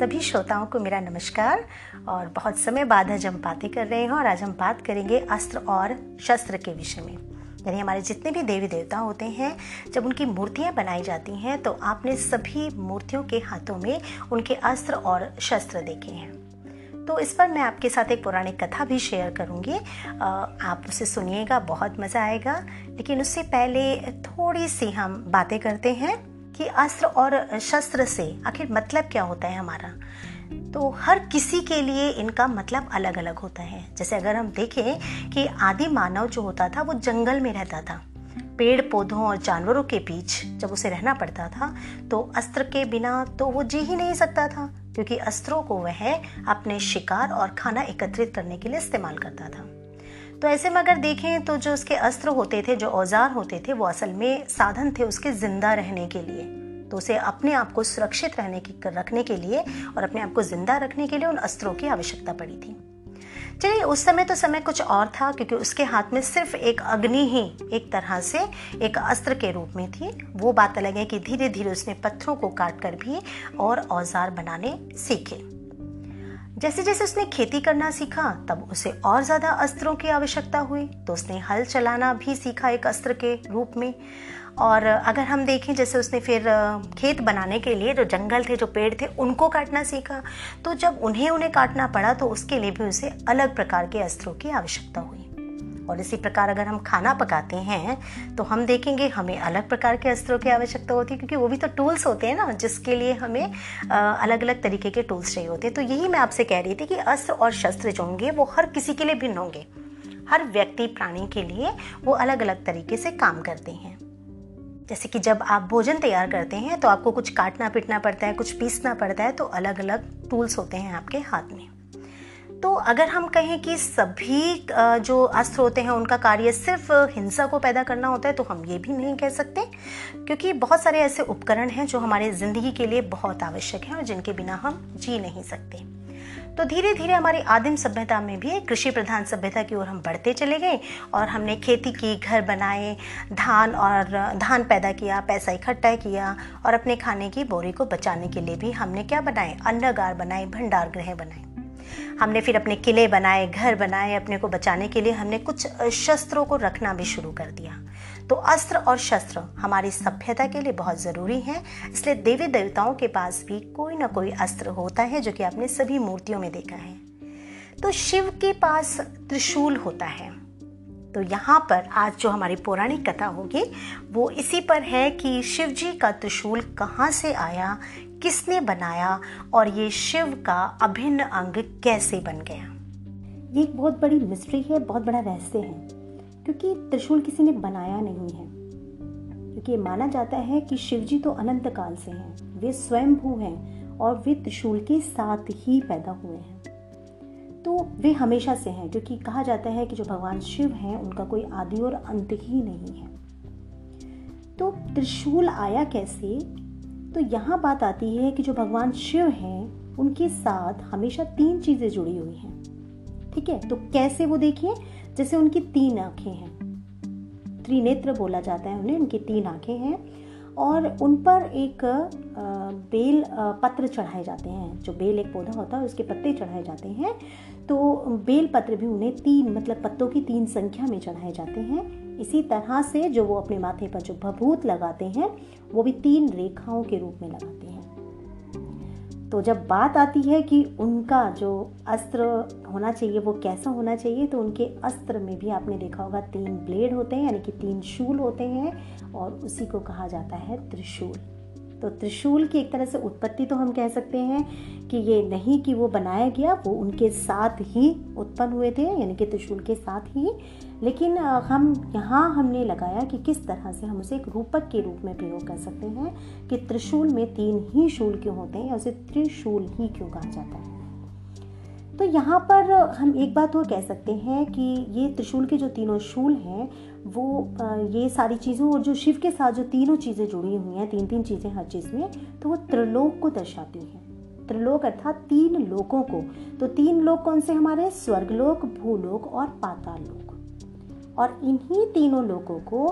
सभी श्रोताओं को मेरा नमस्कार और बहुत समय बाद आज हम बातें कर रहे हैं और आज हम बात करेंगे अस्त्र और शस्त्र के विषय में। यानी हमारे जितने भी देवी देवता होते हैं, जब उनकी मूर्तियाँ बनाई जाती हैं तो आपने सभी मूर्तियों के हाथों में उनके अस्त्र और शस्त्र देखे हैं। तो इस पर मैं आपके साथ एक पौराणिक कथा भी शेयर करूँगी। आप उसे सुनिएगा, बहुत मज़ा आएगा। लेकिन उससे पहले थोड़ी सी हम बातें करते हैं। कि अस्त्र और शस्त्र से, आखिर मतलब क्या होता है हमारा? तो हर किसी के लिए इनका मतलब अलग अलग होता है। जैसे अगर हम देखें कि आदि मानव जो होता था, वो जंगल में रहता था। पेड़ पौधों और जानवरों के बीच जब उसे रहना पड़ता था तो अस्त्र के बिना तो वो जी ही नहीं सकता था, क्योंकि अस्त्रों को वह अपने शिकार और खाना एकत्रित करने के लिए इस्तेमाल करता था। तो ऐसे में अगर देखें तो जो उसके अस्त्र होते थे, जो औज़ार होते थे, वो असल में साधन थे उसके ज़िंदा रहने के लिए। तो उसे अपने आप को सुरक्षित रहने की, रखने के लिए और अपने आप को ज़िंदा रखने के लिए उन अस्त्रों की आवश्यकता पड़ी थी। चलिए, उस समय तो समय कुछ और था, क्योंकि उसके हाथ में सिर्फ़ एक अग्नि ही एक तरह से एक अस्त्र के रूप में थी। वो बात अलग है कि धीरे धीरे उसने पत्थरों को काट कर भी और औज़ार बनाने सीखे। जैसे जैसे उसने खेती करना सीखा, तब उसे और ज़्यादा अस्त्रों की आवश्यकता हुई तो उसने हल चलाना भी सीखा एक अस्त्र के रूप में। और अगर हम देखें, जैसे उसने फिर खेत बनाने के लिए जो जंगल थे, जो पेड़ थे, उनको काटना सीखा तो जब उन्हें उन्हें काटना पड़ा तो उसके लिए भी उसे अलग प्रकार के अस्त्रों की आवश्यकता हुई। और इसी प्रकार अगर हम खाना पकाते हैं तो हम देखेंगे हमें अलग प्रकार के अस्त्रों की आवश्यकता होती है, क्योंकि वो भी तो टूल्स होते हैं ना, जिसके लिए हमें अलग अलग तरीके के टूल्स चाहिए होते हैं। तो यही मैं आपसे कह रही थी कि अस्त्र और शस्त्र जो होंगे, वो हर किसी के लिए भिन्न होंगे। हर व्यक्ति, प्राणी के लिए वो अलग अलग तरीके से काम करते हैं। जैसे कि जब आप भोजन तैयार करते हैं तो आपको कुछ काटना पिटना पड़ता है, कुछ पीसना पड़ता है तो अलग अलग टूल्स होते हैं आपके हाथ में। तो अगर हम कहें कि सभी जो अस्त्र होते हैं, उनका कार्य सिर्फ़ हिंसा को पैदा करना होता है तो हम ये भी नहीं कह सकते, क्योंकि बहुत सारे ऐसे उपकरण हैं जो हमारे ज़िंदगी के लिए बहुत आवश्यक हैं और जिनके बिना हम जी नहीं सकते। तो धीरे धीरे हमारी आदिम सभ्यता में भी, कृषि प्रधान सभ्यता की ओर हम बढ़ते चले गए और हमने खेती की, घर बनाए, धान और, धान पैदा किया, पैसा इकट्ठा किया और अपने खाने की बोरी को बचाने के लिए भी हमने क्या बनाए? अन्नगार बनाए, भंडार गृह बनाए हमने फिर अपने किले बनाए, घर बनाए, अपने को बचाने के लिए हमने कुछ शस्त्रों को रखना भी शुरू कर दिया। तो अस्त्र और शस्त्र हमारी सभ्यता के लिए बहुत ज़रूरी है, इसलिए देवी देवताओं के पास भी कोई ना कोई अस्त्र होता है जो कि आपने सभी मूर्तियों में देखा है। तो शिव के पास त्रिशूल होता है। तो यहाँ पर आज जो हमारी पौराणिक कथा होगी, वो इसी पर है कि शिव जी का त्रिशूल कहाँ से आया किसने बनाया और ये शिव का अभिन्न अंग कैसे बन गया? ये एक बहुत बड़ी मिस्ट्री है, बहुत बड़ा रहस्य है, क्योंकि त्रिशूल किसी ने बनाया नहीं है। क्योंकि माना जाता है कि शिव जी तो अनंत काल से हैं, वे स्वयं भू हैं और वे त्रिशूल के साथ ही पैदा हुए हैं। तो वे हमेशा से हैं, क्योंकि कहा जाता है कि जो भगवान शिव हैं, उनका कोई आदि और अंत ही नहीं है। तो त्रिशूल आया कैसे? तो यहाँ बात आती है कि जो भगवान शिव हैं, उनके साथ हमेशा तीन चीज़ें जुड़ी हुई हैं। ठीक है? तो कैसे वो देखिए? जैसे उनकी तीन आँखें हैं। त्रिनेत्र बोला जाता है उन्हें, उनकी तीन आँखें हैं। और उन पर एक बेल पत्र चढ़ाए जाते हैं। जो बेल एक पौधा होता है, उसके पत्ते चढ़ाए जाते हैं। तो बेल पत्र भी उन्हें तीन मतलब पत्तों की तीन संख्या में चढ़ाए जाते हैं। इसी तरह से जो वो अपने माथे पर जो भभूत लगाते हैं, वो भी तीन रेखाओं के रूप में लगाते हैं। तो जब बात आती है कि उनका जो अस्त्र होना चाहिए, वो कैसा होना चाहिए तो उनके अस्त्र में भी आपने देखा होगा तीन ब्लेड होते हैं, यानी कि तीन शूल होते हैं, और उसी को कहा जाता है त्रिशूल। तो त्रिशूल की एक तरह से उत्पत्ति तो हम कह सकते हैं कि ये नहीं कि वो बनाया गया, वो उनके साथ ही उत्पन्न हुए थे, यानी कि त्रिशूल के साथ ही। लेकिन हम, यहाँ हमने लगाया कि किस तरह से हम उसे एक रूपक के रूप में प्रयोग कर सकते हैं कि त्रिशूल में तीन ही शूल क्यों होते हैं या उसे त्रिशूल ही क्यों कहा जाता है। तो यहाँ पर हम एक बात और कह सकते हैं कि ये त्रिशूल के जो तीनों शूल हैं, वो ये सारी चीज़ों और जो शिव के साथ जो तीनों चीज़ें जुड़ी हुई हैं, तीन तीन चीज़ें हर चीज़ में तो वो त्रिलोक को दर्शाती हैं। त्रिलोक अर्थात तीन लोकों को। तो तीन लोक कौन से हमारे? स्वर्गलोक, भूलोक और पाताल लोक और इन्हीं तीनों लोकों को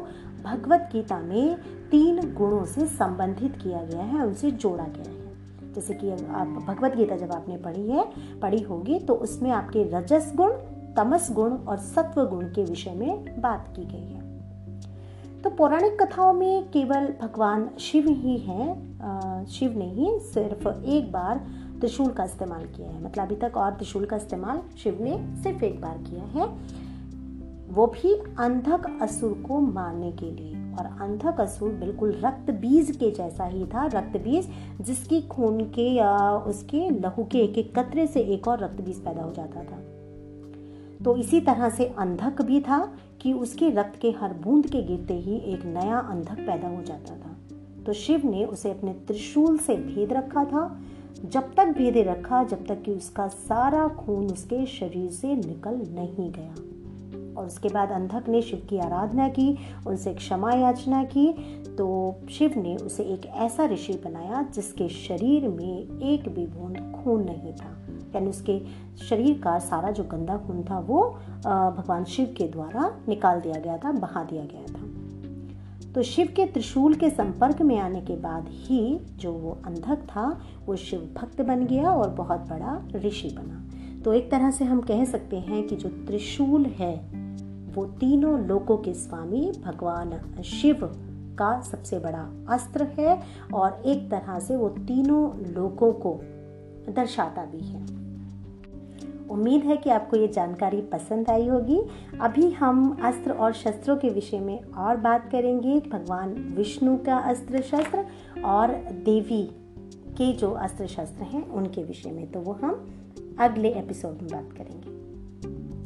भगवत गीता में तीन गुणों से संबंधित किया गया है, उनसे जोड़ा गया है। जैसे कि आप भगवत गीता जब आपने पढ़ी है, पढ़ी होगी तो उसमें आपके रजस गुण, तमस गुण और सत्व गुण के विषय में बात की गई है। तो पौराणिक कथाओं में केवल भगवान शिव ही हैं शिव ने ही सिर्फ़ एक बार त्रिशूल का इस्तेमाल किया है। मतलब अभी तक और त्रिशूल का इस्तेमाल शिव ने सिर्फ़ एक बार किया है। वो भी अंधक असुर को मारने के लिए। और अंधक असुर बिल्कुल रक्त बीज के जैसा ही था, रक्त बीज जिसकी खून के या उसके लहू के एक एक कतरे से एक और रक्त बीज पैदा हो जाता था। तो इसी तरह से अंधक भी था कि उसके रक्त के हर बूंद के गिरते ही एक नया अंधक पैदा हो जाता था। तो शिव ने उसे अपने त्रिशूल से भेद रखा था। जब तक भेदे रखा, जब तक कि उसका सारा खून उसके शरीर से निकल नहीं गया। और उसके बाद अंधक ने शिव की आराधना की, उनसे क्षमा याचना की। तो शिव ने उसे एक ऐसा ऋषि बनाया जिसके शरीर में एक भी बूंद खून नहीं था। यानी उसके शरीर का सारा जो गंदा खून था, वो भगवान शिव के द्वारा निकाल दिया गया था, बहा दिया गया था। तो शिव के त्रिशूल के संपर्क में आने के बाद ही जो वो अंधक था, वो शिव भक्त बन गया और बहुत बड़ा ऋषि बना। तो एक तरह से हम कह सकते हैं कि जो त्रिशूल है वो तीनों लोकों के स्वामी भगवान शिव का सबसे बड़ा अस्त्र है और एक तरह से वो तीनों लोगों को दर्शाता भी है। उम्मीद है कि आपको ये जानकारी पसंद आई होगी। अभी हम अस्त्र और शस्त्रों के विषय में और बात करेंगे। भगवान विष्णु का अस्त्र शस्त्र और देवी के जो अस्त्र शस्त्र हैं, उनके विषय में। तो वो हम अगले एपिसोड में बात करेंगे।